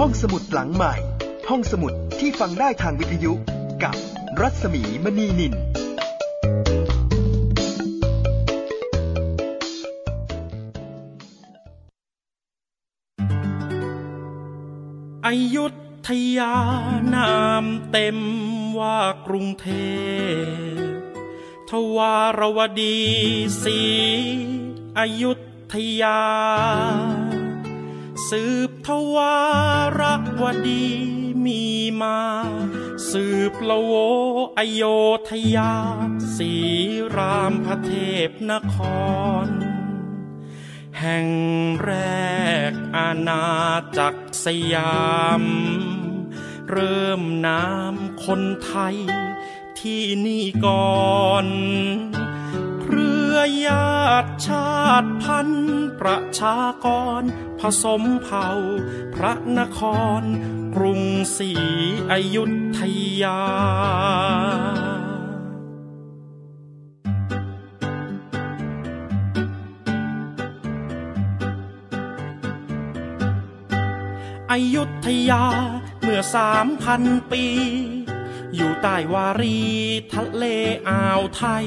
ห้องสมุดหลังใหม่ ห้องสมุดที่ฟังได้ทางวิทยุกับรัศมีมณีนิน อยุธยานามเต็มว่ากรุงเทพทวารวดีสีอยุธยา สืบทวารวดีมีมา สืบละโวอโยธยาสีรามพระเทพนคร แห่งแรกอาณาจักรสยาม เริ่มน้ำคนไทยที่นี่ก่อน รือญาติชาติพันธุ์ประชากร ผสมเผ่า พระนคร กรุงศรีอยุธยา อยุธยาเมื่อสามพันปี อยู่ใต้วารีทะเลอ่าวไทย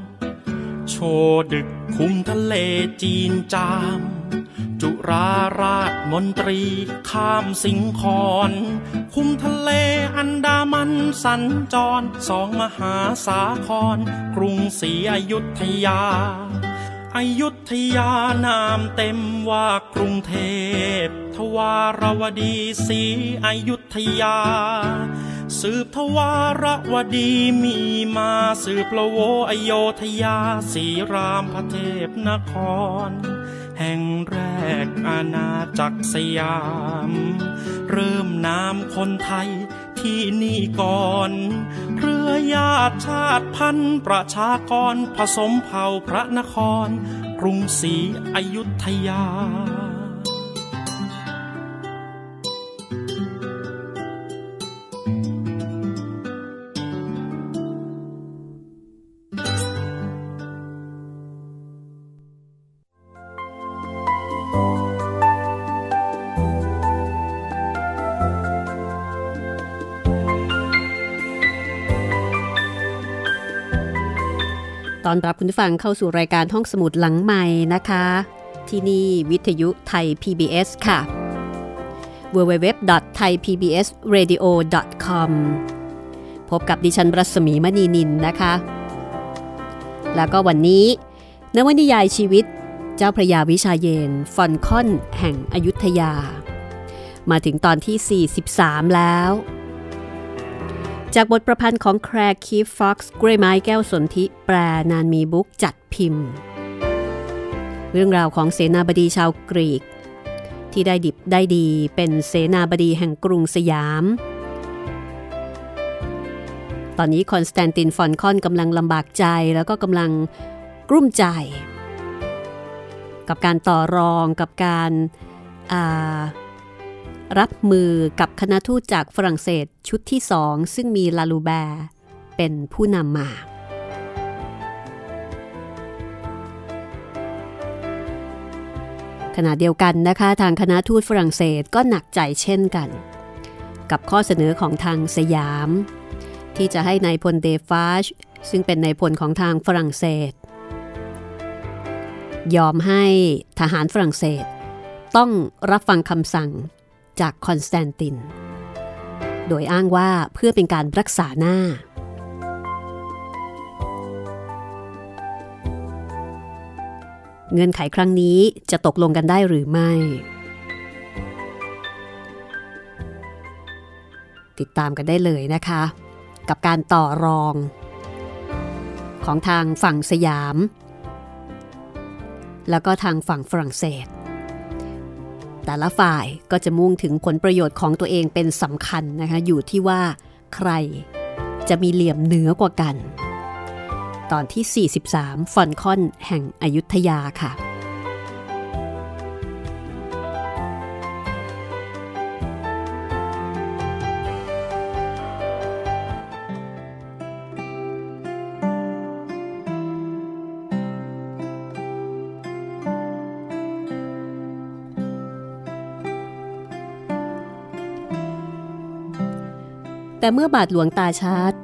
โชดึกคุมทะเลจีนจาม จุราราชมนตรีข้ามสิงคอนคุมทะเลอันดามันสัญจรสองมหาสาคร กรุงศรีอยุธยาอยุธยานามเต็มว่ากรุงเทพ ทวารวดีศรีอยุธยา สืบทวารวดีมีมาสืบละโวอโยธยาสีรามพระเทพนคร แห่งแรกอาณาจักรสยาม เริ่มนามคนไทยที่นี่ก่อนเรือญาติชาติพันธุ์ประชากรผสมเผ่าพระนคร กรุงศรีอยุธยา อนรับคุณผู้ฟังเข้าสู่รายการห้องสมุดหลังใหม่นะคะ ที่นี่วิทยุไทย PBS ค่ะ www.thaipbsradio.com พบกับดิฉันรัศมีมณีนินนะคะ แล้วก็วันนี้นวนิยายชีวิตเจ้าพระยาวิชาเยน ฟอนคอนแห่งอยุธยา มาถึงตอนที่ 43 แล้ว จากบทประพันธ์ของแคลร์ คีฟ-ฟ็อกซ์ กล้วยไม้แก้วสนธิแปล นานมีบุ๊คส์จัดพิมพ์ เรื่องราวของเสนาบดีชาวกรีก ที่ได้ดิบได้ดีเป็นเสนาบดีแห่งกรุงสยาม ตอนนี้คอนสแตนตินฟอลคอนกำลังลำบากใจแล้วก็กำลังกลุ้มใจ กับการต่อรองกับการ รับมือกับคณะทูตจากฝรั่งเศสชุดที่สองซึ่งมีลาลูแบร์เป็นผู้นำมา ขณะเดียวกันนะคะ ทางคณะทูตฝรั่งเศสก็หนักใจเช่นกัน กับข้อเสนอของทางสยาม ที่จะให้ในายพลเดฟาชซึ่งเป็นนายพลของทางฝรั่งเศส ยอมให้ทหารฝรั่งเศส ต้องรับฟังคำสั่ง จากคอนสแตนติน โดยอ้างว่าเพื่อเป็นการรักษาหน้า เงื่อนไขครั้งนี้จะตกลงกันได้หรือไม่ ติดตามกันได้เลยนะคะ กับการต่อรอง ของทางฝั่งสยาม แล้วก็ทางฝั่งฝรั่งเศส แต่ละฝ่ายก็จะมุ่งถึงผลประโยชน์ของตัวเองเป็นสำคัญนะคะ อยู่ที่ว่าใครจะมีเหลี่ยมเหนือกว่ากัน ตอนที่ 43 ฟอนคอนแห่งอยุธยาค่ะ แต่เมื่อบาทหลวงตาชาร์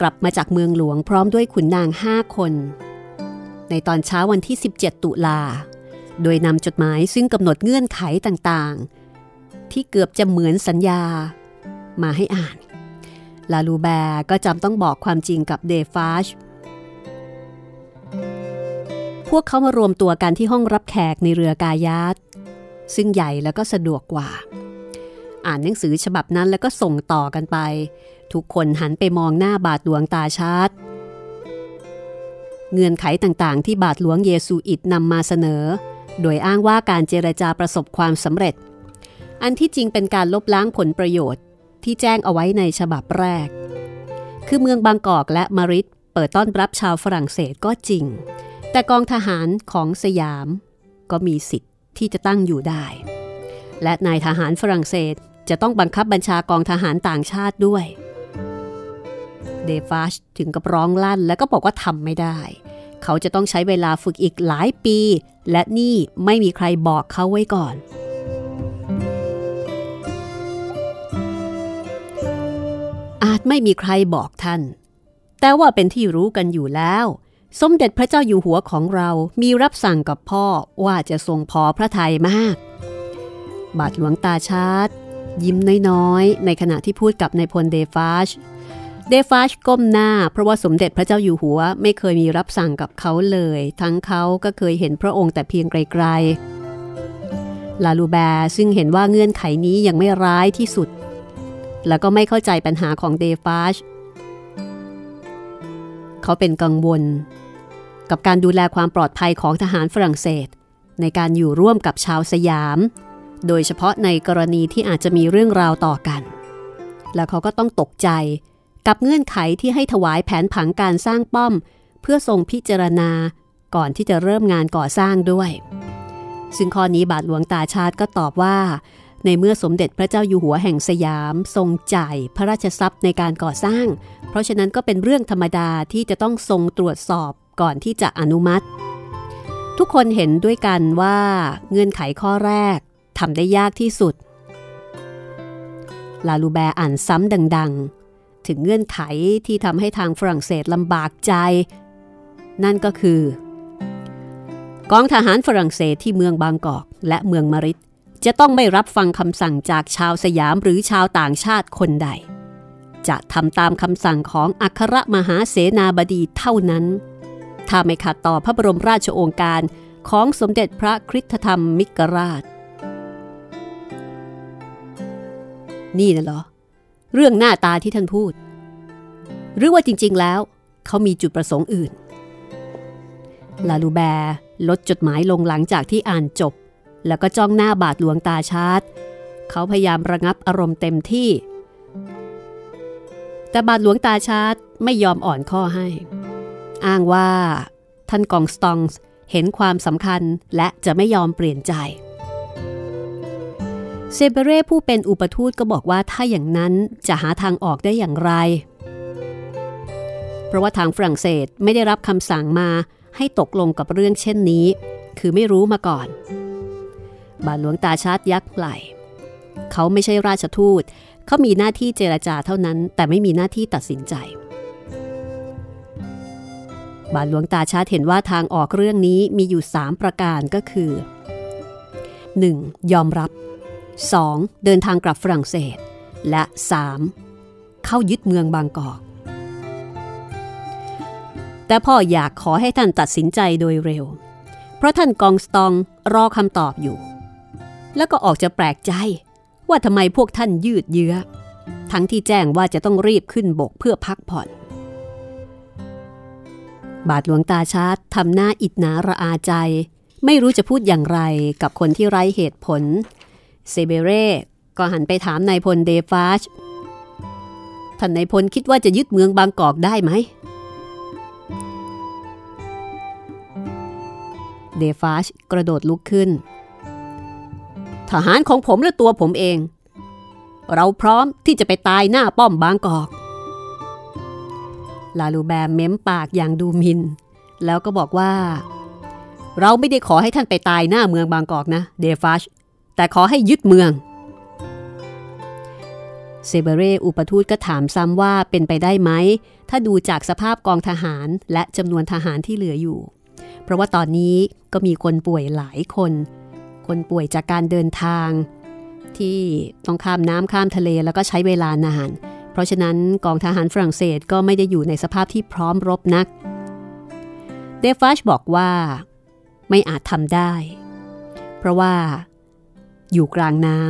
กลับมาจากเมืองหลวงพร้อมด้วยขุนนางห้าคน ในตอนเช้าวันที่ 17 ตุลา โดยนำจดหมายซึ่งกำหนดเงื่อนไขต่างๆ ที่เกือบจะเหมือนสัญญา มาให้อ่าน ลาลูแบร์ก็จำต้องบอกความจริงกับเดฟาชพวกเขามารวมตัวกันที่ห้องรับแขกในเรือกายาตซึ่งใหญ่แล้วก็สะดวกกว่า อ่านหนังสือฉบับนั้นแล้วก็ส่งต่อกันไป ทุกคนหันไปมองหน้าบาทหลวงตาชาร์เงื่อนไขต่างๆ ที่บาทหลวงเยซูอิตนำมาเสนอ โดยอ้างว่าการเจรจาประสบความสำเร็จ อันที่จริงเป็นการลบล้างผลประโยชน์ ที่แจ้งเอาไว้ในฉบับแรก คือเมืองบางกอกและมาริดเปิดต้อนรับชาวฝรั่งเศสก็จริง แต่กองทหารของสยาม ก็มีสิทธิ์ที่จะตั้งอยู่ได้ และนายทหารฝรั่งเศส จะต้องบังคับบัญชากองทหารต่างชาติด้วย เดฟาชถึงกับร้องลั่นแล้วก็บอกว่าทำไม่ได้ เขาจะต้องใช้เวลาฝึกอีกหลายปี และนี่ไม่มีใครบอกเขาไว้ก่อนอาจไม่มีใครบอกท่าน แต่ว่าเป็นที่รู้กันอยู่แล้ว สมเด็จพระเจ้าอยู่หัวของเรามีรับสั่งกับพ่อว่าจะทรงพอพระทัยมาก บาทหลวงตาชาร์ ยิ้มน้อยๆ ในขณะที่พูดกับนายพลเดฟาช เดฟาชก้มหน้า เพราะว่าสมเด็จพระเจ้าอยู่หัวไม่เคยมีรับสั่งกับเขาเลย ทั้งเขาก็เคยเห็นพระองค์แต่เพียงไกลๆ ลาลูแบร์ซึ่งเห็นว่าเงื่อนไขนี้ยังไม่ร้ายที่สุด แล้วก็ไม่เข้าใจปัญหาของเดฟาช เขาเป็นกังวล กับการดูแลความปลอดภัยของทหารฝรั่งเศส ในการอยู่ร่วมกับชาวสยาม โดยเฉพาะในกรณีที่อาจจะมีเรื่องราวต่อกัน แล้วเขาก็ต้องตกใจกับเงื่อนไขที่ให้ถวายแผนผังการสร้างป้อม เพื่อทรงพิจารณาก่อนที่จะเริ่มงานก่อสร้างด้วย ซึ่งข้อนี้บาทหลวงตาชาติก็ตอบว่า ในเมื่อสมเด็จพระเจ้าอยู่หัวแห่งสยาม ทรงจ่ายพระราชทรัพย์ในการก่อสร้าง เพราะฉะนั้นก็เป็นเรื่องธรรมดาที่จะต้องทรงตรวจสอบก่อนที่จะอนุมัติ ทุกคนเห็นด้วยกันว่าเงื่อนไขข้อแรก ทำได้ยากที่สุด ลาลูแบร์อ่านซ้ำดัง ๆ ถึงเงื่อนไขที่ทำให้ทางฝรั่งเศสลำบากใจ นั่นก็คือกองทหารฝรั่งเศสที่เมืองบางกอกและเมืองมาริดจะต้องไม่รับฟังคำสั่งจากชาวสยามหรือชาวต่างชาติคนใด จะทำตามคำสั่งของอัครมหาเสนาบดีเท่านั้น ถ้าไม่ขัดต่อพระบรมราชโองการของสมเด็จพระคริสตธรรมมิกราช นี่นะเหรอ เรื่องหน้าตาที่ท่านพูด หรือว่าจริง ๆ แล้ว เขามีจุดประสงค์อื่น ลาลูแบร์ลดจดหมายลงหลังจากที่อ่านจบ แล้วก็จ้องหน้าบาดหลวงตาชาร์ตเขาพยายามระงับอารมณ์เต็มที่ แต่บาดหลวงตาชาร์ตไม่ยอมอ่อนข้อให้ อ้างว่า ท่านกองสตองส์เห็นความสำคัญและจะไม่ยอมเปลี่ยนใจ เซเบเร่ผู้เป็นอุปทูตก็บอกว่าถ้าอย่างนั้นจะหาทางออกได้อย่างไร เพราะว่าทางฝรั่งเศสไม่ได้รับคำสั่งมาให้ตกลงกับเรื่องเช่นนี้ คือไม่รู้มาก่อน บาทหลวงตาชาติยักษ์ไหลเขาไม่ใช่ราชทูต เขามีหน้าที่เจรจาเท่านั้น แต่ไม่มีหน้าที่ตัดสินใจ บาทหลวงตาชาติเห็นว่าทางออกเรื่องนี้มีอยู่ 3 ประการก็คือ 1. ยอมรับ 2. เดินทางกลับฝรั่งเศส และ 3. เข้ายึดเมืองบางกอก แต่พ่ออยากขอให้ท่านตัดสินใจโดยเร็ว เพราะท่านกองสตองรอคำตอบอยู่ แล้วก็ออกจะแปลกใจ ว่าทำไมพวกท่านยืดเยื้อ ทั้งที่แจ้งว่าจะต้องรีบขึ้นบกเพื่อพักผ่อน บาทหลวงตาชาร์ตทำหน้าอิดหนาระอาใจ ไม่รู้จะพูดอย่างไรกับคนที่ไร้เหตุผล เซเบเร่ก็หันไปถามนายพลเดฟาชท่านนายพลคิดว่าจะยึดเมืองบางกอกได้ไหม เดฟาชกระโดดลุกขึ้น ทหารของผมและตัวผมเอง เราพร้อมที่จะไปตายหน้าป้อมบางกอก ลาลูแบมเม้มปากอย่างดูมิน แล้วก็บอกว่า เราไม่ได้ขอให้ท่านไปตายหน้าเมืองบางกอกนะ เดฟาช แต่ขอให้ยึดเมือง เซเบเรอุปทูตก็ถามซ้ำว่าเป็นไปได้ไหม ถ้าดูจากสภาพกองทหารและจำนวนทหารที่เหลืออยู่ เพราะว่าตอนนี้ก็มีคนป่วยหลายคน คนป่วยจากการเดินทาง ที่ต้องข้ามน้ำข้ามทะเลแล้วก็ใช้เวลานาน เพราะฉะนั้นกองทหารฝรั่งเศสก็ไม่ได้อยู่ในสภาพที่พร้อมรบนัก เดฟัชบอกว่า ไม่อาจทำได้ เพราะว่า อยู่กลางน้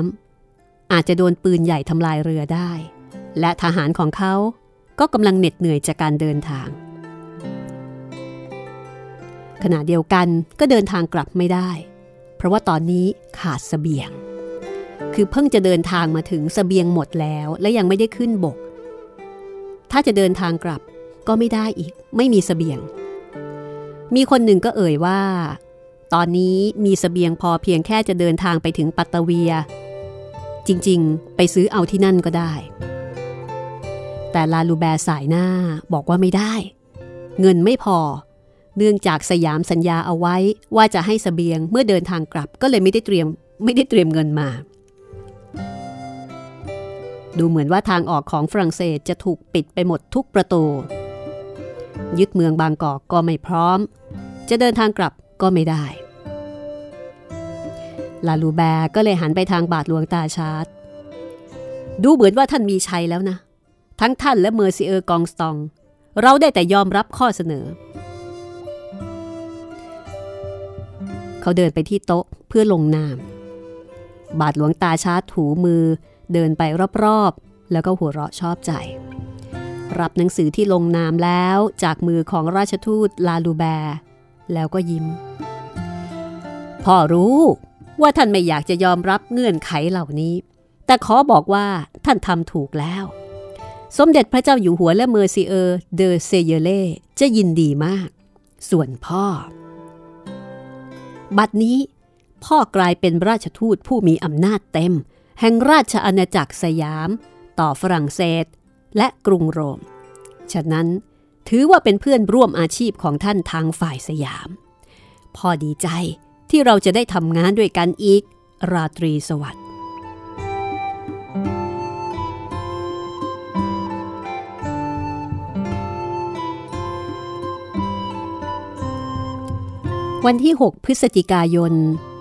ำอาจจะโดนปืนใหญ่ทำลายเรือได้ และทหารของเขาก็กำลังเหน็ดเหนื่อยจากการเดินทาง ขณะเดียวกันก็เดินทางกลับไม่ได้ เพราะว่าตอนนี้ขาดสเสบียง คือเพิ่งจะเดินทางมาถึงสเสบียงหมดแล้วและยังไม่ได้ขึ้นบก ถ้าจะเดินทางกลับก็ไม่ได้อีก ไม่มีสเสบียง มีคนหนึ่งก็เอ่ยว่า ตอนนี้มีสเสบียงพอเพียงแค่จะเดินทางไปถึงปัตตเวีย จริงๆ ไปซื้อเอาที่นั่นก็ได้ แต่ลาลูแบร์สายหน้าบอกว่าไม่ได้ เงินไม่พอ เนื่องจากสยามสัญญาเอาไว้ว่าจะให้เสบียงเมื่อเดินทางกลับก็เลยไม่ได้เตรียมไม่ได้เตรียมเงินมา ดูเหมือนว่าทางออกของฝรั่งเศสจะถูกปิดไปหมดทุกประตู ยึดเมืองบางกอกก็ไม่พร้อม จะเดินทางกลับก็ไม่ได้ ลาลูแบร์ก็เลยหันไปทางบาทหลวงตาชาร์ตดูเหมือนว่าท่านมีชัยแล้วนะ ทั้งท่านและ Monsieur กองสตอง เราได้แต่ยอมรับข้อเสนอ เขาเดินไปที่โต๊ะเพื่อลงนาม บาทหลวงตาชาร์ถูมือเดินไปรอบๆ แล้วก็หัวเราะชอบใจ รับหนังสือที่ลงนามแล้วจากมือของราชทูตลาลูแบร์แล้วก็ยิ้ม พ่อรู้ ว่าท่านไม่อยากจะยอมรับเงื่อนไขเหล่านี้ แต่ขอบอกว่าท่านทำถูกแล้ว สมเด็จพระเจ้าอยู่หัวและเมอร์ซิเออร์เดอเซเยเล่จะยินดีมาก ส่วนพ่อ บัดนี้ พ่อกลายเป็นราชทูตผู้มีอำนาจเต็ม แห่งราชอาณาจักรสยาม ต่อฝรั่งเศส และกรุงโรม ฉะนั้นถือว่าเป็นเพื่อนร่วมอาชีพของท่านทางฝ่ายสยาม พ่อดีใจ ที่เราจะได้ทำงานด้วยกันอีก ราตรีสวัสดิ์วันที่ 6 พฤศจิกายน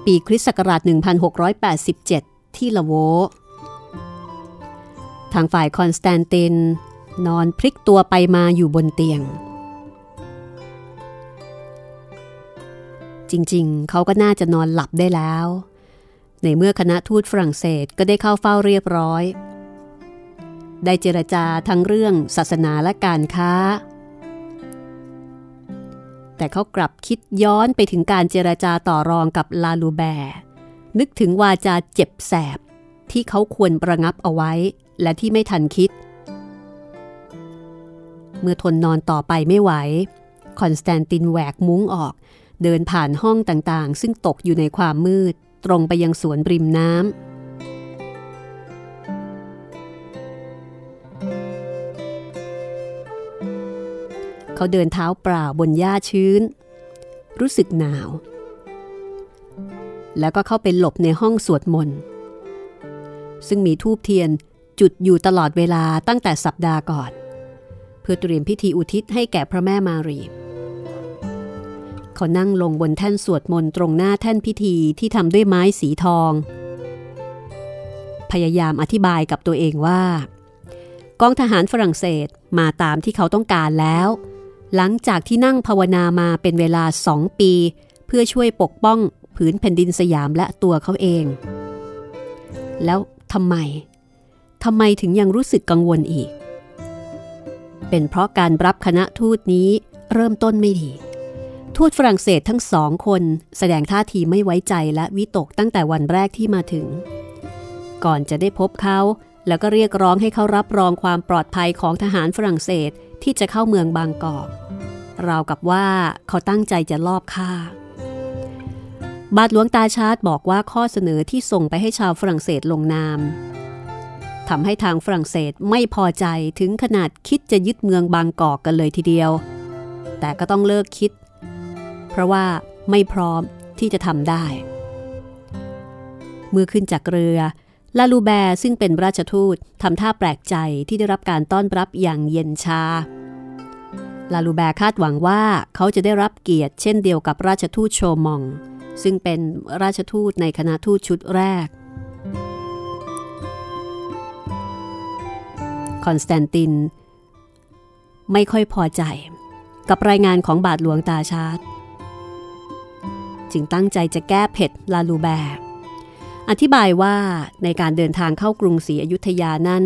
ปีคริสต์ศักราช 1687 ที่ละโว ทางฝ่ายคอนสแตนติน นอนพลิกตัวไปมาอยู่บนเตียง จริงๆ เขาก็น่าจะนอนหลับได้แล้ว ในเมื่อคณะทูตฝรั่งเศสก็ได้เข้าเฝ้าเรียบร้อย ได้เจรจาทั้งเรื่องศาสนาและการค้า แต่เขากลับคิดย้อนไปถึงการเจรจาต่อรองกับลาลูแบร์นึกถึงวาจาเจ็บแสบที่เขาควรประงับเอาไว้และที่ไม่ทันคิด เมื่อทนนอนต่อไปไม่ไหว คอนสแตนตินแหวกมุ้งออก เดินผ่านห้องต่างๆ ซึ่งตกอยู่ในความมืด ตรงไปยังสวนริมน้ำเขาเดินเท้าเปล่าบนหญ้าชื้น รู้สึกหนาว แล้วก็เข้าไปหลบในห้องสวดมนต์ซึ่งมีทูบเทียนจุดอยู่ตลอดเวลาตั้งแต่สัปดาห์ก่อน เพื่อเตรียมพิธีอุทิศให้แก่พระแม่มารี เขานั่งลงบนแท่นสวดมนต์ตรงหน้าแท่นพิธีที่ทำด้วยไม้สีทอง พยายามอธิบายกับตัวเองว่า กองทหารฝรั่งเศสมาตามที่เขาต้องการแล้ว หลังจากที่นั่งภาวนามาเป็นเวลาสองปี เพื่อช่วยปกป้องผืนแผ่นดินสยามและตัวเขาเอง แล้วทำไมทำไมถึงยังรู้สึกกังวลอีก เป็นเพราะการรับคณะทูตนี้เริ่มต้นไม่ดี ทูตฝรั่งเศสทั้งสองคนแสดงท่าทีไม่ไว้ใจและวิตกตั้งแต่วันแรกที่มาถึง ก่อนจะได้พบเขา แล้วก็เรียกร้องให้เขารับรองความปลอดภัยของทหารฝรั่งเศสที่จะเข้าเมืองบางกอกราวกับว่าเขาตั้งใจจะลอบฆ่า บาทหลวงตาชาร์ตบอกว่าข้อเสนอที่ส่งไปให้ชาวฝรั่งเศสลงนามทำให้ทางฝรั่งเศสไม่พอใจถึงขนาดคิดจะยึดเมืองบางกอกกันเลยทีเดียว แต่ก็ต้องเลิกคิด เพราะว่าไม่พร้อมที่จะทำได้ เมื่อขึ้นจากเรือ ลาลูแบร์ซึ่งเป็นราชทูตทำท่าแปลกใจที่ได้รับการต้อนรับอย่างเย็นชา ลาลูแบร์คาดหวังว่าเขาจะได้รับเกียรติเช่นเดียวกับราชทูตโชมอง ซึ่งเป็นราชทูตในคณะทูตชุดแรกคอนสแตนติน ไม่ค่อยพอใจ กับรายงานของบาทหลวงตาชาร์ต จึงตั้งใจจะแก้เผ็ดลาลูแบร์อธิบายว่าในการเดินทางเข้ากรุงศรีอยุธยานั้น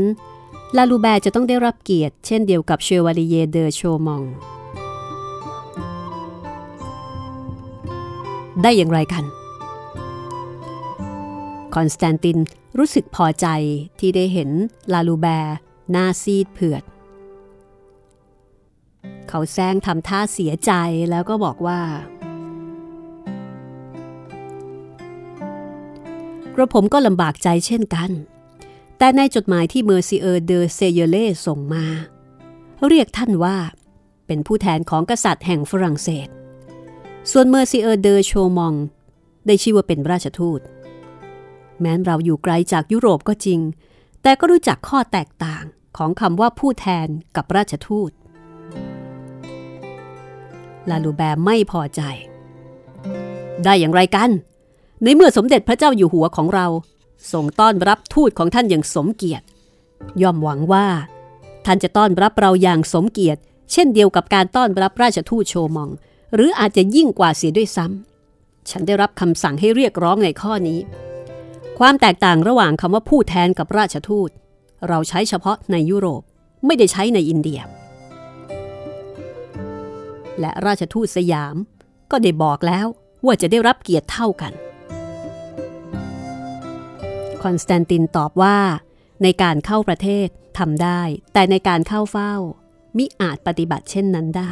ลาลูแบร์จะต้องได้รับเกียรติเช่นเดียวกับ Chevalier เดอโชมอง ได้อย่างไรกัน คอนสแตนตินรู้สึกพอใจที่ได้เห็นลาลูแบร์หน้าซีดเผือด เขาแสร้งทำท่าเสียใจแล้วก็บอกว่า กระผมก็ลำบากใจเช่นกัน แต่ในจดหมายที่ Monsieur เดอเซเยเล่ส่งมา เรียกท่านว่า เป็นผู้แทนของกษัตริย์แห่งฝรั่งเศส ส่วน Monsieur เดอโชมอง ได้ชื่อว่าเป็นราชทูต แม้เราอยู่ไกลจากยุโรปก็จริง แต่ก็รู้จักข้อแตกต่างของคำว่าผู้แทนกับราชทูต ลาลูแบร์ไม่พอใจ ได้อย่างไรกัน ในเมื่อสมเด็จพระเจ้าอยู่หัวของเราส่งต้อนรับทูตของท่านอย่างสมเกียรติ ย่อมหวังว่า ท่านจะต้อนรับเราอย่างสมเกียรติ เช่นเดียวกับการต้อนรับราชทูตโชมอง หรืออาจจะยิ่งกว่าเสียด้วยซ้ำฉันได้รับคำสั่งให้เรียกร้องในข้อนี้ ความแตกต่างระหว่างคำว่าผู้แทนกับราชทูต เราใช้เฉพาะในยุโรปไม่ได้ใช้ในอินเดีย และราชทูตสยามก็ได้บอกแล้วว่าจะได้รับเกียรติเท่ากัน อนสแตนตินตอบว่า ในการเข้าประเทศทำได้ แต่ในการเข้าเฝ้า มิอาจปฏิบัติเช่นนั้นได้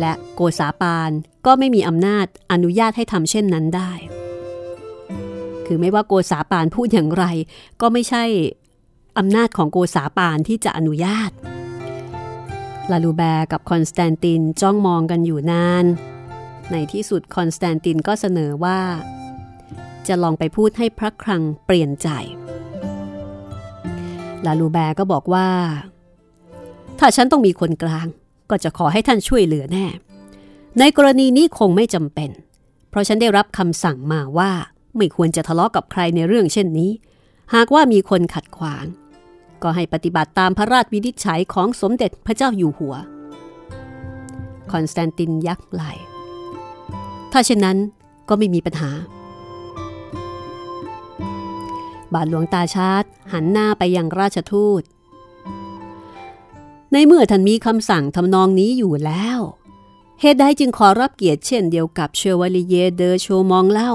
และโกษาปานก็ไม่มีอำนาจอนุญาตให้ทำเช่นนั้นได้ คือไม่ว่าโกษาปานพูดอย่างไร ก็ไม่ใช่อำนาจของโกษาปานที่จะอนุญาต ลาลูแบร์กับคอนสแตนตินจ้องมองกันอยู่นาน ในที่สุดคอนสแตนตินก็เสนอว่า จะลองไปพูดให้พระคลังเปลี่ยนใจ ลาลูแบร์ก็บอกว่า ถ้าฉันต้องมีคนกลาง ก็จะขอให้ท่านช่วยเหลือแน่ ในกรณีนี้คงไม่จำเป็น เพราะฉันได้รับคำสั่งมาว่า ไม่ควรจะทะเลาะกับใครในเรื่องเช่นนี้ หากว่ามีคนขัดขวาง ก็ให้ปฏิบัติตามพระราชวินิจฉัยของสมเด็จพระเจ้าอยู่หัว คอนสแตนตินยักไหล่ ถ้าเช่นนั้นก็ไม่มีปัญหา บาทหลวงตาชาร์ดหันหน้าไปยังราชทูต ในเมื่อท่านมีคำสั่งทำนองนี้อยู่แล้ว เหตุใดจึงขอรับเกียรติเช่นเดียวกับเชอวาลิเยเดอโชมองเล่า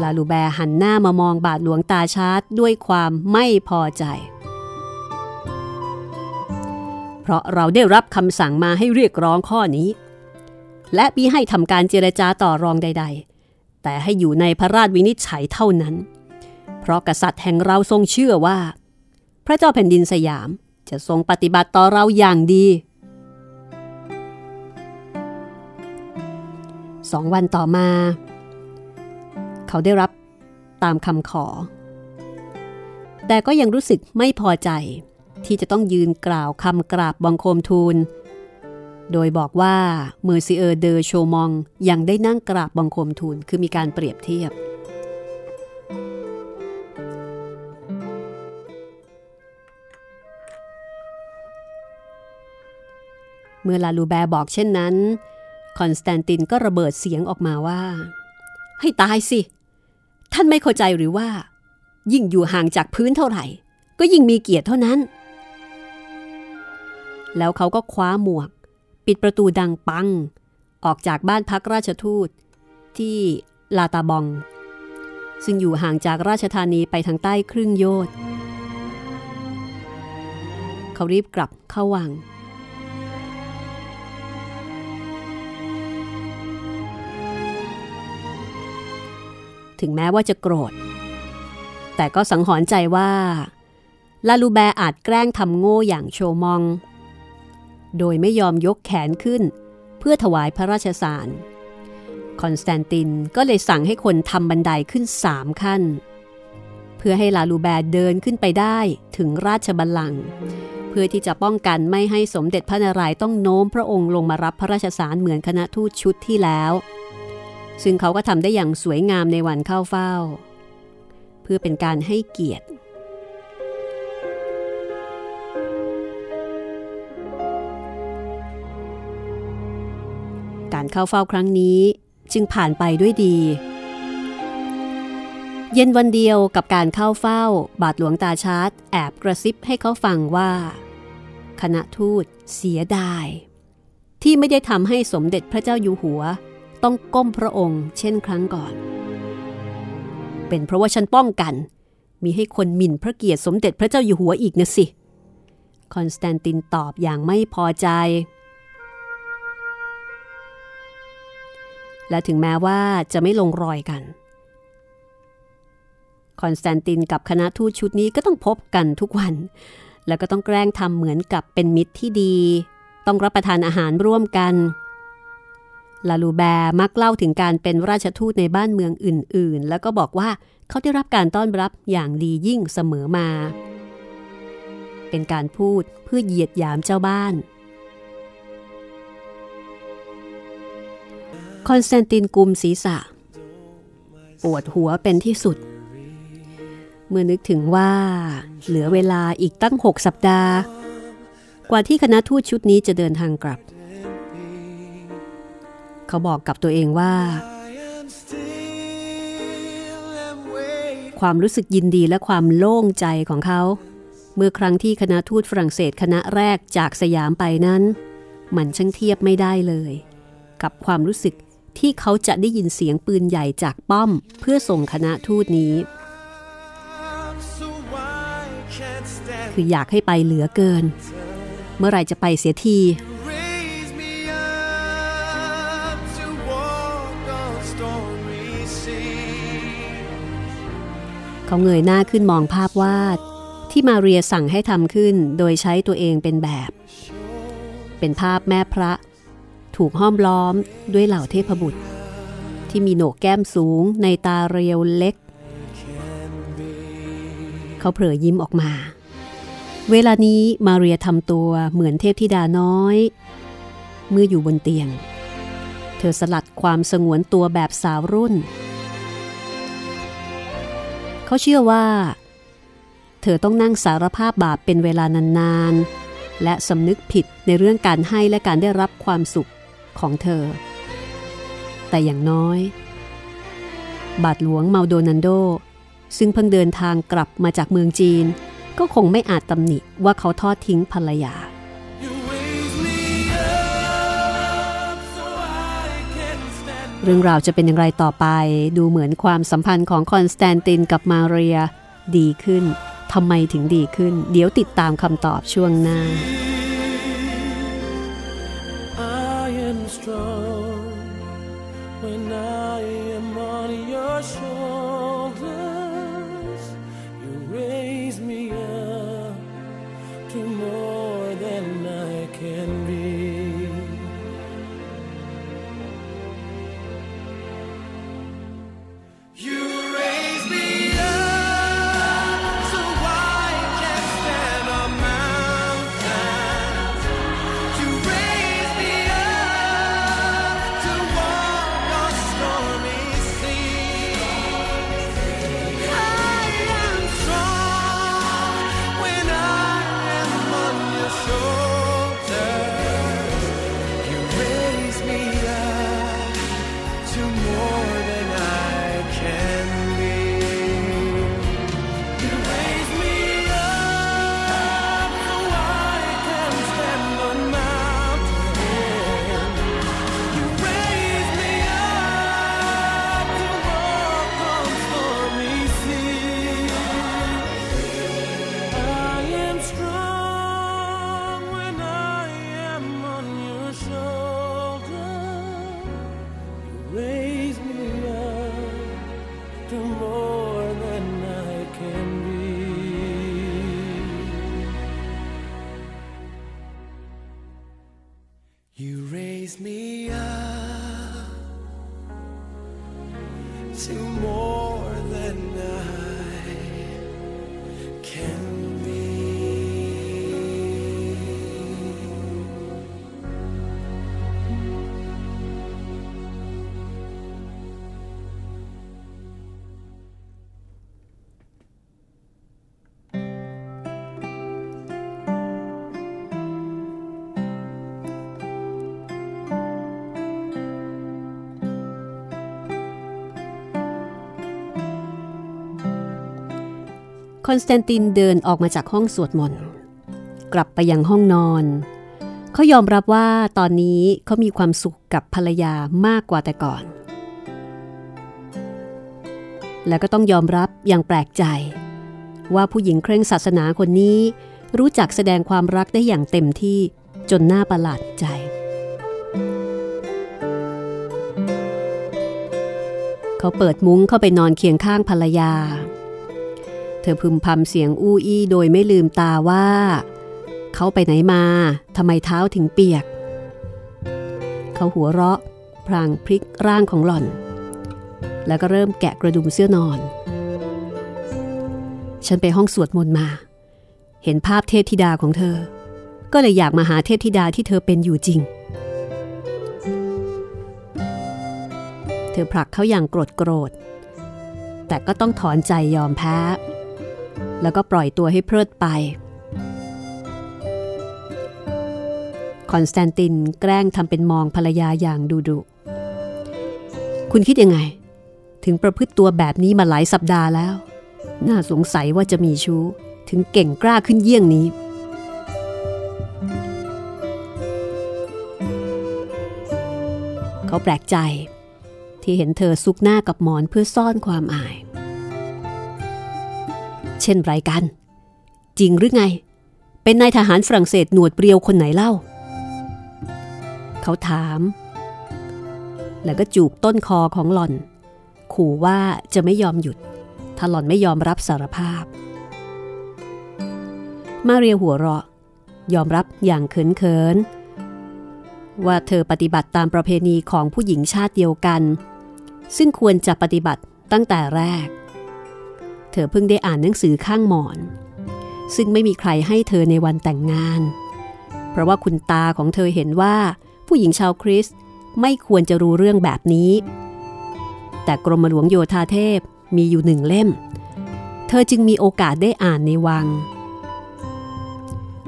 ลาลูแบร์หันหน้ามามองบาทหลวงตาชาร์ตด้วยความไม่พอใจ เพราะเราได้รับคำสั่งมาให้เรียกร้องข้อนี้ และมีให้ทำการเจรจาต่อรองใด ๆ แต่ให้อยู่ในพระราชวินิจฉัยเท่านั้น เพราะกษัตริย์แห่งเราทรงเชื่อว่า พระเจ้าแผ่นดินสยามจะทรงปฏิบัติต่อเราอย่างดีสองวันต่อมา เขาได้รับตามคำขอ แต่ก็ยังรู้สึกไม่พอใจที่จะต้องยืนกล่าวคำกราบบังคมทูล โดยบอกว่าเมอร์ซิเออร์เดอโชมองยังได้นั่งกราบบังคมทูลคือมีการเปรียบเทียบ เมื่อลาลูแบร์บอกเช่นนั้น คอนสแตนตินก็ระเบิดเสียงออกมาว่า ให้ตายสิ ท่านไม่เข้าใจหรือว่า ยิ่งอยู่ห่างจากพื้นเท่าไหร่ ก็ยิ่งมีเกียรติเท่านั้น แล้วเขาก็คว้าหมวก ปิดประตูดังปัง ออกจากบ้านพักราชทูต ที่ลาตาบอง ซึ่งอยู่ห่างจากราชธานีไปทางใต้ครึ่งโยชน์เขารีบกลับเข้าวัง ถึงแม้ว่าจะโกรธ แต่ก็สังหรณ์ใจว่า ลาลูแบอาจแกล้งทำโง่อย่างโชมอง โดยไม่ยอมยกแขนขึ้น เพื่อถวายพระราชสาร คอนสแตนตินก็เลยสั่งให้คนทำบันไดขึ้นสามขั้น เพื่อให้ลาลูแบร์เดินขึ้นไปได้ถึงราชบัลลังก์เพื่อที่จะป้องกันไม่ให้สมเด็จพระนารายณ์ต้องโน้มพระองค์ลงมารับพระราชสารเหมือนคณะทูตชุดที่แล้ว ซึ่งเขาก็ทำได้อย่างสวยงามในวันเข้าเฝ้า เพื่อเป็นการให้เกียรติ การเข้าเฝ้าครั้งนี้จึงผ่านไปด้วยดี เย็นวันเดียวกับการเข้าเฝ้า บาทหลวงตาชาร์ดแอบกระซิบให้เขาฟังว่า คณะทูตเสียดาย ที่ไม่ได้ทำให้สมเด็จพระเจ้าอยู่หัว ต้องก้มพระองค์เช่นครั้งก่อน เป็นเพราะว่าฉันป้องกัน มิให้คนหมิ่นพระเกียรติสมเด็จพระเจ้าอยู่หัวอีกนะสิ คอนสแตนตินตอบอย่างไม่พอใจ และถึงแม้ว่าจะไม่ลงรอยกัน คอนสแตนตินกับคณะทูตชุดนี้ก็ต้องพบกันทุกวัน แล้วก็ต้องแกล้งทำเหมือนกับเป็นมิตรที่ดี ต้องรับประทานอาหารร่วมกัน ลาลูแบร์มักเล่าถึงการเป็นราชทูตในบ้านเมืองอื่น ๆ แล้วก็บอกว่าเขาได้รับการต้อนรับอย่างดียิ่งเสมอมา เป็นการพูดเพื่อเหยียดหยามเจ้าบ้าน คอนสแตนตินกุมศีรษะ ปวดหัวเป็นที่สุด เมื่อนึกถึงว่า เหลือเวลาอีกตั้งหกสัปดาห์ กว่าที่คณะทูตชุดนี้จะเดินทางกลับ เขาบอกกับตัวเองว่า ความรู้สึกยินดีและความโล่งใจของเขา เมื่อครั้งที่คณะทูตฝรั่งเศสคณะแรกจากสยามไปนั้น มันช่างเทียบไม่ได้เลยกับความรู้สึก ที่เขาจะได้ยินเสียงปืนใหญ่จากป้อมเพื่อส่งคณะทูตนี้ คืออยากให้ไปเหลือเกิน เมื่อไรจะไปเสียทีเขาเงยหน้าขึ้นมองภาพวาด ที่มาเรียสั่งให้ทำขึ้นโดยใช้ตัวเองเป็นแบบ เป็นภาพแม่พระ ถูกห้อมล้อมด้วยเหล่าเทพบุตร ที่มีโหนกแก้มสูงในตาเรียวเล็ก เขาเผลอยิ้มออกมา เวลานี้มาเรียทำตัวเหมือนเทพธิดาน้อย เมื่ออยู่บนเตียง เธอสลัดความสงวนตัวแบบสาวรุ่น เขาเชื่อว่า เธอต้องนั่งสารภาพบาปเป็นเวลานานๆและสำนึกผิดในเรื่องการให้และการได้รับความสุข ของเธอ แต่อย่างน้อย บาทหลวงเมาโดนันโด ซึ่งเพิ่งเดินทางกลับมาจากเมืองจีน ก็คงไม่อาจตำหนิว่าเขาทอดทิ้งภรรยาเรื่องราวจะเป็นอย่างไรต่อไป ดูเหมือนความสัมพันธ์ของคอนสแตนตินกับมาเรีย ดีขึ้นทำไมถึงดีขึ้น เดี๋ยวติดตามคำตอบช่วงหน้า อนสแตนตินเดินออกมาจากห้องสวดมนต์กลับไปยังห้องนอน เขายอมรับว่าตอนนี้เขามีความสุขกับภรรยามากกว่าแต่ก่อน แล้วก็ต้องยอมรับอย่างแปลกใจ ว่าผู้หญิงเคร่งศาสนาคนนี้รู้จักแสดงความรักได้อย่างเต็มที่จนน่าประหลาดใจ เขาเปิดมุ้งเข้าไปนอนเคียงข้างภรรยา เธอพึมพำเสียงอู้อี้โดยไม่ลืมตาว่า เขาไปไหนมาทำไมเท้าถึงเปียก เขาหัวเราะพลางพลิกร่างของหล่อน แล้วก็เริ่มแกะกระดุมเสื้อนอน ฉันไปห้องสวดมนต์มา เห็นภาพเทพธิดาของเธอ ก็เลยอยากมาหาเทพธิดาที่เธอเป็นอยู่จริง เธอผลักเขาอย่างโกรธโกรธแต่ก็ต้องถอนใจยอมแพ้ แล้วก็ปล่อยตัวให้เพลิดไป คอนสแตนตินแกล้งทำเป็นมองภรรยาอย่างดุดุคุณคิดยังไง ถึงประพฤติตัวแบบนี้มาหลายสัปดาห์แล้ว น่าสงสัยว่าจะมีชู้ ถึงเก่งกล้าขึ้นเยี่ยงนี้ เขาแปลกใจที่เห็นเธอซุกหน้ากับหมอนเพื่อซ่อนความอาย ช่นไรกัน จริงหรือไง เป็นนายทหารฝรั่งเศสหนวดเปรียวคนไหนเล่า เขาถาม แล้วก็จูบต้นคอของหล่อน ขู่ว่าจะไม่ยอมหยุด ถ้าหล่อนไม่ยอมรับสารภาพ มาเรียหัวเราะ ยอมรับอย่างเขินๆว่าเธอปฏิบัติตามประเพณีของผู้หญิงชาติเดียวกัน ซึ่งควรจะปฏิบัติตั้งแต่แรก เธอเพิ่งได้อ่านหนังสือข้างหมอน ซึ่งไม่มีใครให้เธอในวันแต่งงาน เพราะว่าคุณตาของเธอเห็นว่า ผู้หญิงชาวคริสต์ไม่ควรจะรู้เรื่องแบบนี้ แต่กรมหลวงโยธาเทพมีอยู่หนึ่งเล่ม เธอจึงมีโอกาสได้อ่านในวัง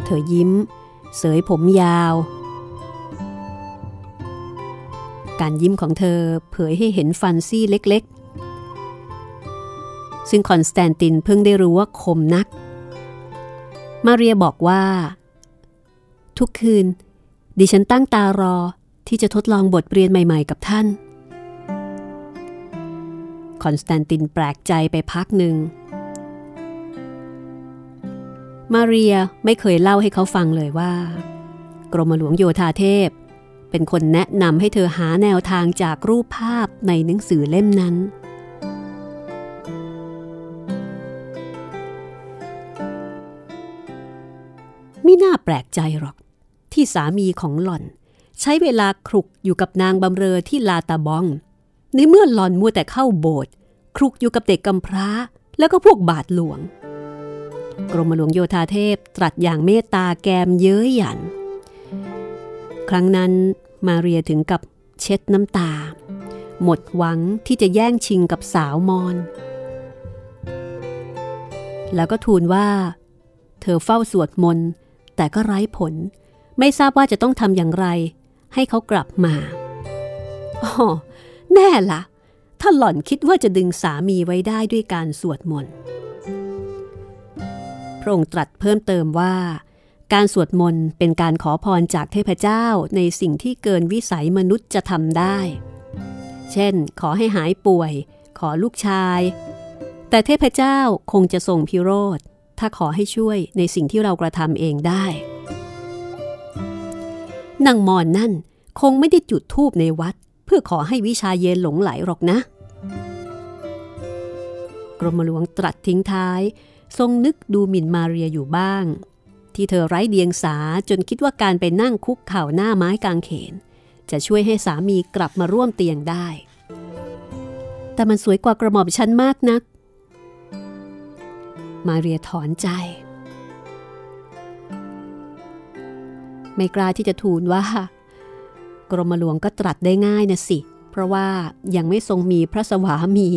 เธอยิ้ม เสยผมยาว การยิ้มของเธอเผยให้เห็นฟันซี่เล็ก ซึ่งคอนสแตนตินเพิ่งได้รู้ว่าคมนัก มาเรียบอกว่า ทุกคืน ดิฉันตั้งตารอที่จะทดลองบทเรียนใหม่ๆกับท่าน คอนสแตนตินแปลกใจไปพักหนึ่ง มาเรียไม่เคยเล่าให้เขาฟังเลยว่า กรมหลวงโยธาเทพ เป็นคนแนะนำให้เธอหาแนวทางจากรูปภาพในหนังสือเล่มนั้น ไม่น่าแปลกใจหรอก ที่สามีของหล่อน ใช้เวลาครุกอยู่กับนางบำเรอที่ลาตาบอง ในเมื่อหล่อนมัวแต่เข้าโบสถ์ครุกอยู่กับเด็กกำพร้า แล้วก็พวกบาทหลวง กรมหลวงโยธาเทพตรัสอย่างเมตตาแกมเย้ยหยัน ครั้งนั้นมาเรียถึงกับเช็ดน้ำตา หมดหวังที่จะแย่งชิงกับสาวมอน แล้วก็ทูลว่า เธอเฝ้าสวดมนต์ แต่ก็ไร้ผล ไม่ทราบว่าจะต้องทำอย่างไร ให้เขากลับมาอ๋อแน่ละ่ะถ้าหล่อนคิดว่าจะดึงสามีไว้ได้ด้วยการสวดมนต์พระองค์ตรัสเพิ่มเติมว่า การสวดมนต์เป็นการขอพรจากเทพเจ้าในสิ่งที่เกินวิสัยมนุษย์จะทำได้ เช่น ขอให้หายป่วย ขอลูกชาย แต่เทพเจ้าคงจะทรงพิโรธ ถ้าขอให้ช่วยในสิ่งที่เรากระทำเองได้นางมอนนั่นคงไม่ได้จุดธูปในวัด เพื่อขอให้วิชาเย็นหลงไหลหรอกนะ กรมหลวงตรัสทิ้งท้าย ทรงนึกดูหมิ่นมาเรียอยู่บ้าง ที่เธอไร้เดียงสาจนคิดว่าการไปนั่งคุกเข่าหน้าไม้กางเขน จะช่วยให้สามีกลับมาร่วมเตียงได้ แต่มันสวยกว่ากระหม่อมฉันมากนัก มาเรียถอนใจ ไม่กล้าที่จะทูลว่า กรมหลวงก็ตรัสได้ง่ายนะสิ เพราะว่ายังไม่ทรงมีพระสวามี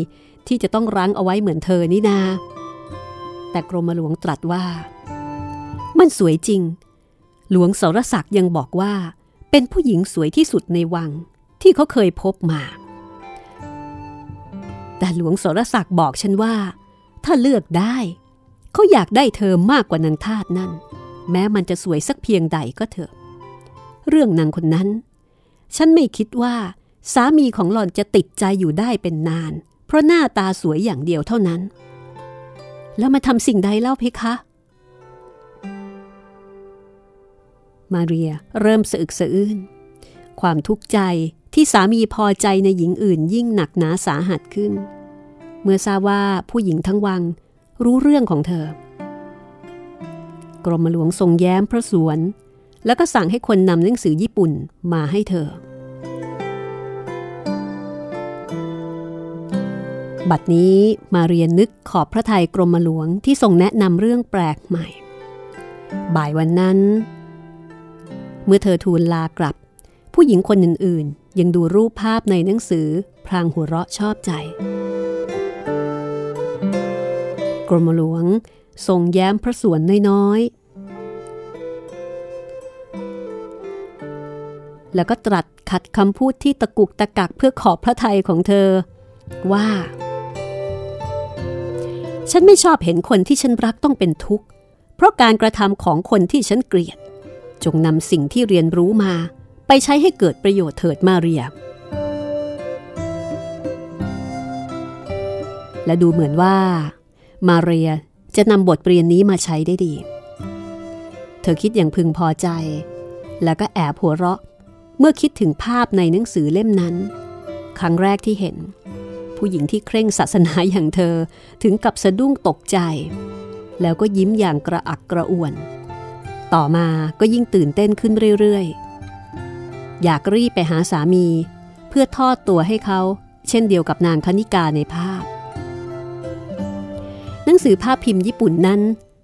ที่จะต้องรั้งเอาไว้เหมือนเธอนี่นา แต่กรมหลวงตรัสว่า มันสวยจริง หลวงสรศักดิ์ยังบอกว่า เป็นผู้หญิงสวยที่สุดในวังที่เขาเคยพบมา แต่หลวงสรศักดิ์บอกฉันว่า ถ้าเลือกได้ เขาอยากได้เธอมากกว่านางทาสนั่น แม้มันจะสวยสักเพียงใดก็เถอะ เรื่องนางคนนั้น ฉันไม่คิดว่า สามีของหล่อนจะติดใจอยู่ได้เป็นนาน เพราะหน้าตาสวยอย่างเดียวเท่านั้น แล้วมาทำสิ่งใดเล่าเพคะ มาเรียเริ่มสะอึกสะอื้น ความทุกข์ใจที่สามีพอใจในหญิงอื่นยิ่งหนักหนาสาหัสขึ้น เมื่อทราบว่าผู้หญิงทั้งวัง รู้เรื่องของเธอ กรมหลวงทรงแย้มพระสวน แล้วก็สั่งให้คนนำหนังสือญี่ปุ่นมาให้เธอ บัดนี้มาเรียนนึกขอบพระทัยกรมหลวงที่ทรงแนะนำเรื่องแปลกใหม่ บ่ายวันนั้น เมื่อเธอทูลลากลับ ผู้หญิงคนอื่นๆ ยังดูรูปภาพในหนังสือพลางหัวเราะชอบใจ กรมหลวงทรงแย้มพระสวนน้อยๆ แล้วก็ตรัสขัดคำพูดที่ตะกุกตะกักเพื่อขอบพระทัยของเธอ ว่า ฉันไม่ชอบเห็นคนที่ฉันรักต้องเป็นทุกข์ เพราะการกระทำของคนที่ฉันเกลียด จงนำสิ่งที่เรียนรู้มา ไปใช้ให้เกิดประโยชน์เถิดมาเรียและดูเหมือนว่า มาเรียจะนำบทเรียนนี้มาใช้ได้ดี เธอคิดอย่างพึงพอใจ แล้วก็แอบหัวเราะ เมื่อคิดถึงภาพในหนังสือเล่มนั้น ครั้งแรกที่เห็น ผู้หญิงที่เคร่งศาสนาอย่างเธอถึงกับสะดุ้งตกใจ แล้วก็ยิ้มอย่างกระอักกระอ่วน ต่อมาก็ยิ่งตื่นเต้นขึ้นเรื่อยๆ อยากรีบไปหาสามี เพื่อทอดตัวให้เขา เช่นเดียวกับนางคณิกาในภาพ หนังสือภาพพิมพ์ญี่ปุ่นนั้น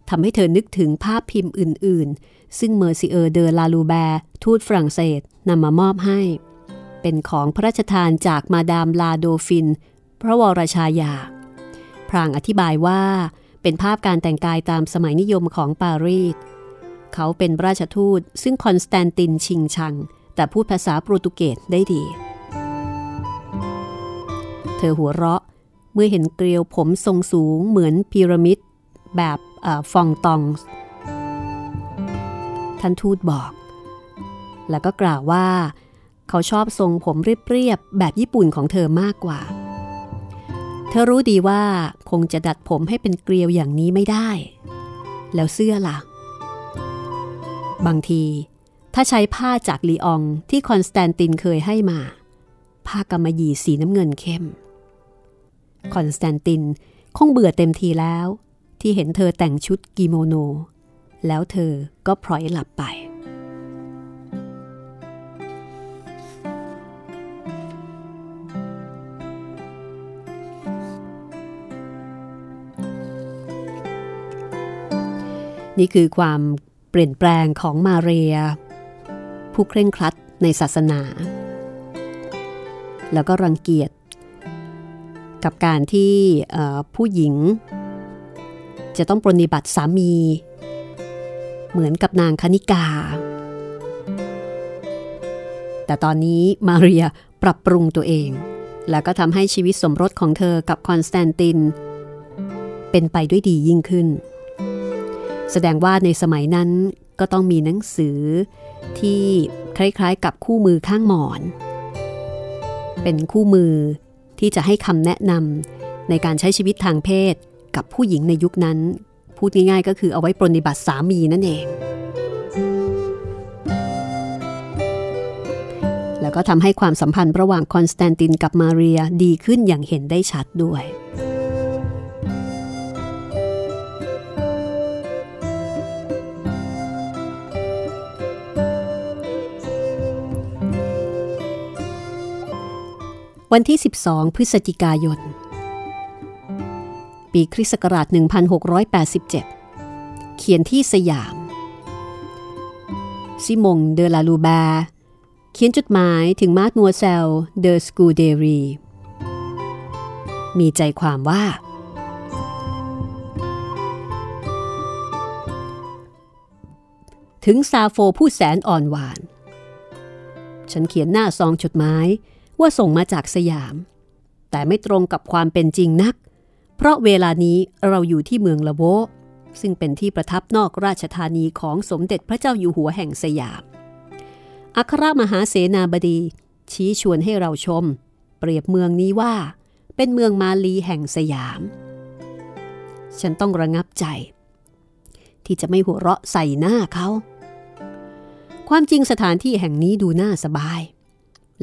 ทำให้เธอนึกถึงภาพพิมพ์อื่น ๆ ซึ่งเมอร์ซิเออร์เดอลาลูแบร์ทูตฝรั่งเศสนำมามอบให้ เป็นของพระราชทานจากมาดามลาโดฟิน พระวรชายา พรางอธิบายว่าเป็นภาพการแต่งกายตามสมัยนิยมของปารีส เขาเป็นราชทูตซึ่งคอนสแตนตินชิงชัง แต่พูดภาษาโปรตุเกสได้ดี เธอหัวเราะ เมื่อเห็นเกลียวผมทรงสูงเหมือนพีระมิด แบบอฟองตอง ท่านทูตบอก แล้วก็กล่าวว่า เขาชอบทรงผมเรียบๆแบบญี่ปุ่นของเธอมากกว่า เธอรู้ดีว่าคงจะดัดผมให้เป็นเกลียวอย่างนี้ไม่ได้ แล้วเสื้อล่ะ บางที ถ้าใช้ผ้าจากลีอองที่คอนสแตนตินเคยให้มา ผ้ากำมะหยี่สีน้ำเงินเข้ม คอนสแตนตินคงเบื่อเต็มทีแล้ว ที่เห็นเธอแต่งชุดกิโมโน แล้วเธอก็พลอยหลับไป นี่คือความเปลี่ยนแปลงของมาเรีย ผู้เคร่งครัดในศาสนา แล้วก็รังเกียจ กับการที่ผู้หญิง จะต้องปรนนิบัติสามี เหมือนกับนางคณิกา แต่ตอนนี้มาเรียปรับปรุงตัวเอง แล้วก็ทำให้ชีวิตสมรสของเธอกับคอนสแตนติน เป็นไปด้วยดียิ่งขึ้น แสดงว่าในสมัยนั้นก็ต้องมีหนังสือที่คล้ายๆกับคู่มือข้างหมอน เป็นคู่มือ ที่จะให้คำแนะนำในการใช้ชีวิตทางเพศกับผู้หญิงในยุคนั้น พูดง่ายๆก็คือเอาไว้ปรนนิบัติสามีนั่นเอง แล้วก็ทำให้ความสัมพันธ์ระหว่างคอนสแตนตินกับมาเรียดีขึ้นอย่างเห็นได้ชัดด้วย วันที่ 12 พฤศจิกายน ปีคริสต์ศักราช 1687 เขียนที่สยาม ซิมงเดอลาลูแบร์เขียนจดหมายถึงมาร์ตมัวเซลเดอสกูเดรี มีใจความว่า ถึงซาโฟผู้แสนอ่อนหวาน ฉันเขียนหน้าซองจดหมาย ว่าส่งมาจากสยาม แต่ไม่ตรงกับความเป็นจริงนัก เพราะเวลานี้เราอยู่ที่เมืองละโวซึ่งเป็นที่ประทับนอกราชธานีของสมเด็จพระเจ้าอยู่หัวแห่งสยาม อัครมหาเสนาบดี ชี้ชวนให้เราชม เปรียบเมืองนี้ว่า เป็นเมืองมาลีแห่งสยาม ฉันต้องระงับใจ ที่จะไม่หัวเราะใส่หน้าเขา ความจริงสถานที่แห่งนี้ดูน่าสบาย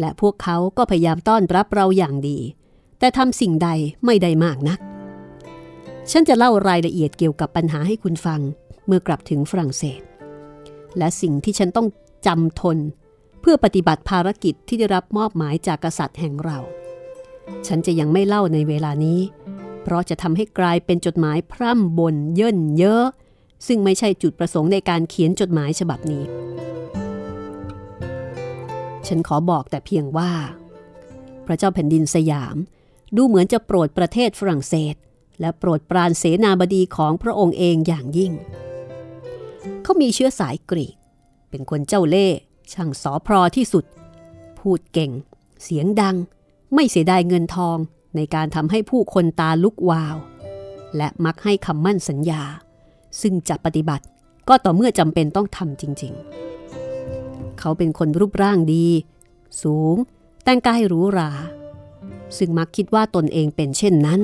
และพวกเขาก็พยายามต้อนรับเราอย่างดี แต่ทำสิ่งใดไม่ได้มากนัก ฉันจะเล่ารายละเอียดเกี่ยวกับปัญหาให้คุณฟังเมื่อกลับถึงฝรั่งเศส และสิ่งที่ฉันต้องจำทน เพื่อปฏิบัติภารกิจที่ได้รับมอบหมายจากกษัตริย์แห่งเรา ฉันจะยังไม่เล่าในเวลานี้ เพราะจะทำให้กลายเป็นจดหมายพร่ำบนเยินเยอะ ซึ่งไม่ใช่จุดประสงค์ในการเขียนจดหมายฉบับนี้ ฉันขอบอกแต่เพียงว่า พระเจ้าแผ่นดินสยาม ดูเหมือนจะโปรดประเทศฝรั่งเศส และโปรดปรานเสนาบดีของพระองค์เองอย่างยิ่ง เขามีเชื้อสายกรีก เป็นคนเจ้าเล่ห์ช่างสอพรอที่สุด พูดเก่ง เสียงดัง ไม่เสียดายเงินทองในการทำให้ผู้คนตาลุกวาว และมักให้คำมั่นสัญญา ซึ่งจะปฏิบัติก็ต่อเมื่อจำเป็นต้องทำจริง ๆ เขาเป็นคนรูปร่างดี สูง แต่งกายหรูหรา ซึ่งมักคิดว่าตนเองเป็นเช่นนั้น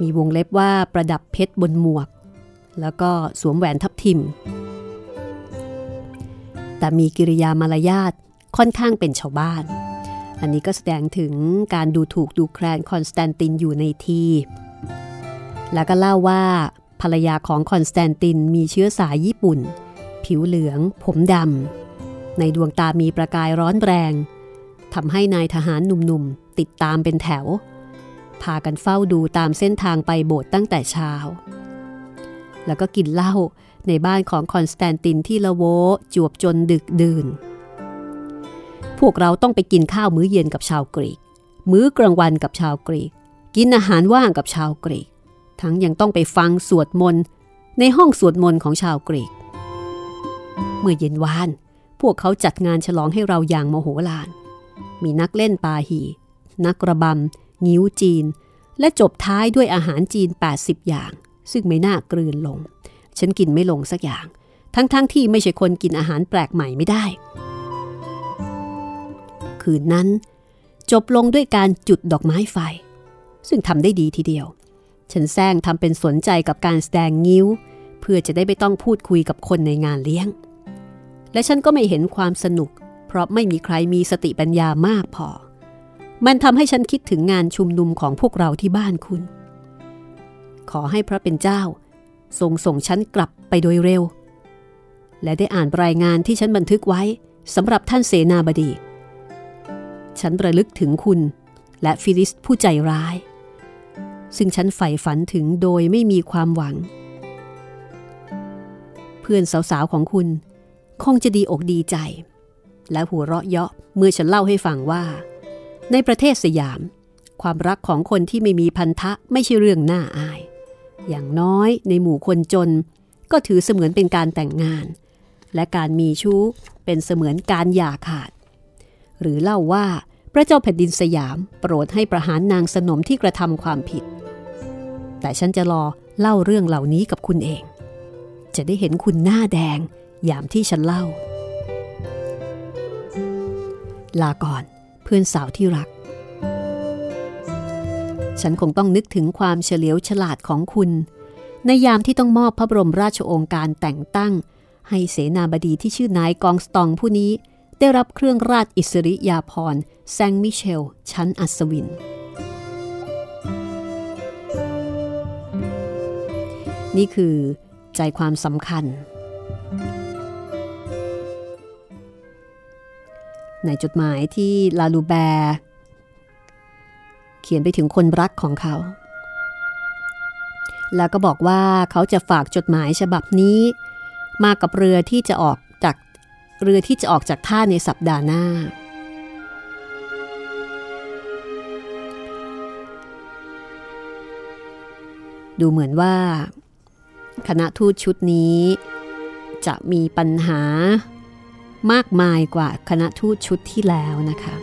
มีวงเล็บว่าประดับเพชรบนหมวก แล้วก็สวมแหวนทับทิม แต่มีกิริยามารยาทค่อนข้างเป็นชาวบ้าน อันนี้ก็แสดงถึงการดูถูกดูแคลนคอนสแตนตินอยู่ในที แล้วก็เล่าว่า ภรรยาของคอนสแตนตินมีเชื้อสายญี่ปุ่น ผิวเหลือง ผมดำ ในดวงตามีประกายร้อนแรงทำให้นายทหารหนุ่มๆ ติดตามเป็นแถว พากันเฝ้าดูตามเส้นทางไปโบสถ์ตั้งแต่เช้า แล้วก็กินเหล้าในบ้านของคอนสแตนตินที่ละโว้จวบจนดึกดื่น พวกเราต้องไปกินข้าวมื้อเย็นกับชาวกรีก มื้อกลางวันกับชาวกรีก กินอาหารว่างกับชาวกรีก ทั้งยังต้องไปฟังสวดมนต์ในห้องสวดมนต์ของชาวกรีก เมื่อเย็นวาน พวกเขาจัดงานฉลองให้เราอย่างมโหฬาร มีนักเล่นปาหี่ นักระบำงิ้วจีน และจบท้ายด้วยอาหารจีน 80 อย่าง ซึ่งไม่น่ากลืนลง ฉันกินไม่ลงสักอย่าง ทั้งๆทที่ไม่ใช่คนกินอาหารแปลกใหม่ไม่ได้ คืนนั้น จบลงด้วยการจุดดอกไม้ไฟ ซึ่งทำได้ดีทีเดียว ฉันแซงทำเป็นสนใจกับการแสดงงิ้ว เพื่อจะได้ไม่ต้องพูดคุยกับคนในงานเลี้ยง และฉันก็ไม่เห็นความสนุก เพราะไม่มีใครมีสติปัญญามากพอ มันทำให้ฉันคิดถึงงานชุมนุมของพวกเราที่บ้านคุณ ขอให้พระเป็นเจ้า ทรงส่งฉันกลับไปโดยเร็ว และได้อ่านรายงานที่ฉันบันทึกไว้สำหรับท่านเสนาบดี ฉันระลึกถึงคุณและฟิลิสผู้ใจร้าย ซึ่งฉันใฝ่ฝันถึงโดยไม่มีความหวัง เพื่อนสาวๆของคุณ คงจะดีอกดีใจ และหัวเราะเยาะเมื่อฉันเล่าให้ฟังว่า ในประเทศสยาม ความรักของคนที่ไม่มีพันธะไม่ใช่เรื่องน่าอาย อย่างน้อยในหมู่คนจน ก็ถือเสมือนเป็นการแต่งงาน และการมีชู้เป็นเสมือนการหย่าขาด หรือเล่าว่าพระเจ้าแผ่นดินสยามโปรดให้ประหารนางสนมที่กระทำความผิด แต่ฉันจะรอเล่าเรื่องเหล่านี้กับคุณเอง จะได้เห็นคุณหน้าแดงยามที่ฉันเล่า ลาก่อนเพื่อนสาวที่รัก ฉันคงต้องนึกถึงความเฉลียวฉลาดของคุณ ในยามที่ต้องมอบพระบรมราชโองการแต่งตั้ง ให้เสนาบดีที่ชื่อนายกองสตองผู้นี้ได้รับเครื่องราชอิสริยาภรณ์แซงมิเชล ชั้นอัศวิน นี่คือใจความสำคัญ ในจดหมายที่ลาลูแบร์เขียนไปถึงคนรักของเขา แล้วก็บอกว่าเขาจะฝากจดหมายฉบับนี้ มากับเรือที่จะออกจากเรือที่จะออกจากท่าในสัปดาห์หน้า ดูเหมือนว่า คณะทูตชุดนี้ จะมีปัญหามากมายกว่าคณะทูตชุดที่แล้วนะคะ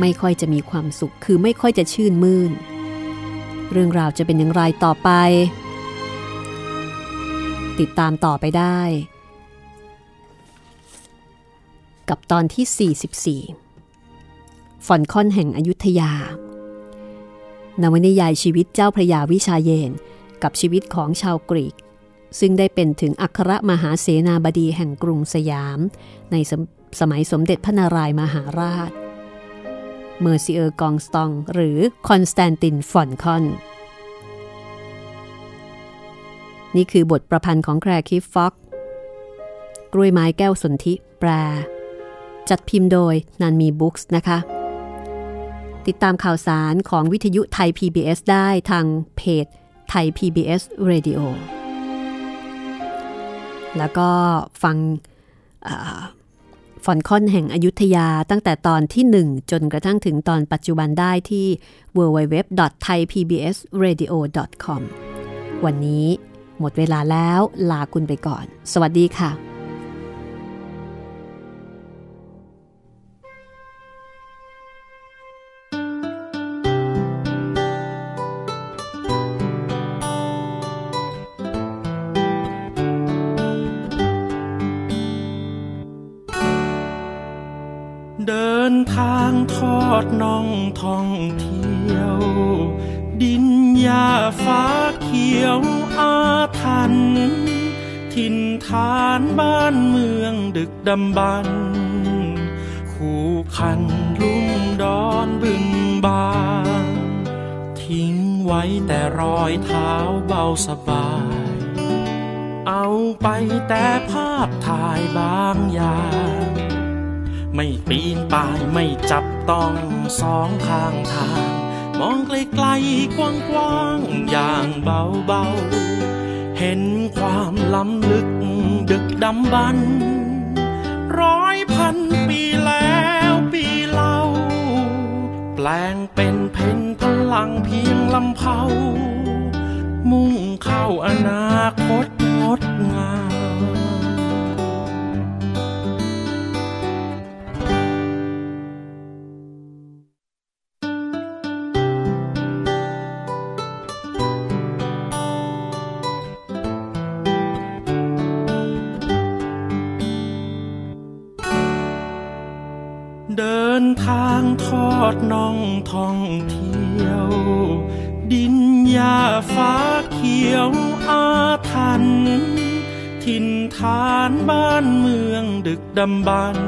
ไม่ค่อยจะมีความสุขคือไม่ค่อยจะชื่นมื่น เรื่องราวจะเป็นอย่างไรต่อไป ติดตามต่อไปได้ กับตอนที่ 44 ฝอนค่อนแห่งอยุธยานวนิยายชีวิตเจ้าพระยาวิชาเยนทร์ กับชีวิตของชาวกรีก ซึ่งได้เป็นถึงอัครมหาเสนาบดีแห่งกรุงสยาม ในสมัยสมเด็จพระนารายณ์มหาราช เมอร์ซิเออร์กองสตอง หรือคอนสแตนตินฟอลคอน นี่คือบทประพันธ์ของ Claire Keefe-Fox กล้วยไม้แก้วสนธิแปลจัดพิมพ์โดยนันมีบุ๊กส์นะคะ ติดตามข่าวสารของวิทยุไทย PBS ได้ทางเพจ ไทย PBS Radio แล้วก็ฟังฟอนคอนแห่งอยุธยาตั้งแต่ตอนที่ 1 จนกระทั่งถึงตอนปัจจุบันได้ที่ www.thaipbsradio.com วันนี้หมดเวลาแล้วลาคุณไปก่อน สวัสดีค่ะ ดำบรรพ์คู่คันลุ่มดอนบึงบานทิ้งไว้แต่รอยเท้าเบาสบาย เอาไปแต่ภาพถ่ายบางอย่างไม่ปีนป่ายไม่จับต้องสองข้างทาง มองไกลๆกว้างๆอย่างเบาๆ เห็นความล้ำลึกดึกดำบรรพ์ ร้อยพันปีแล้วปีเล่า แปลงเป็นเพนพลังเพียงลำเผามุ่งเข้าอนาคตงดงาม ท่องเที่ยว ดินหญ้าฟ้าเขียวอาทันถิ่นฐานบ้านเมืองดึกดำบรร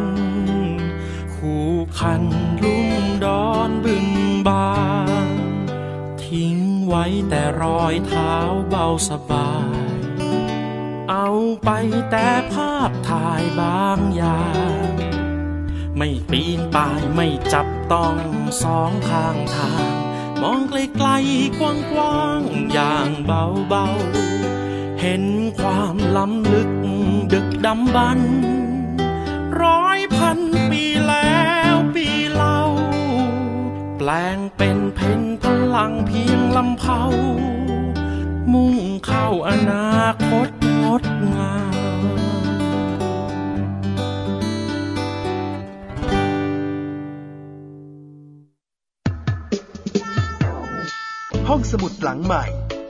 คู่คันลุ่มดอนบึงบานทิ้งไว้แต่รอยเท้าเบาสบาย เอาไปแต่ภาพถ่ายบางอย่าง ไม่ปีนป่ายไม่จับต้องสองข้างทาง มองไกลๆกว้างๆอย่างเบาๆ เห็นความล้ำลึกดึกดำบรรพ์ร้อยพันปีแล้วปีเล่า แปลงเป็นเพนพลังเพียงลำเผามุ่งเข้าอนาคตงดงาม สมุดหลังใหม่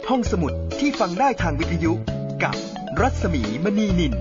ห้องสมุดที่ฟังได้ทางวิทยุกับรัศมีมณีนิน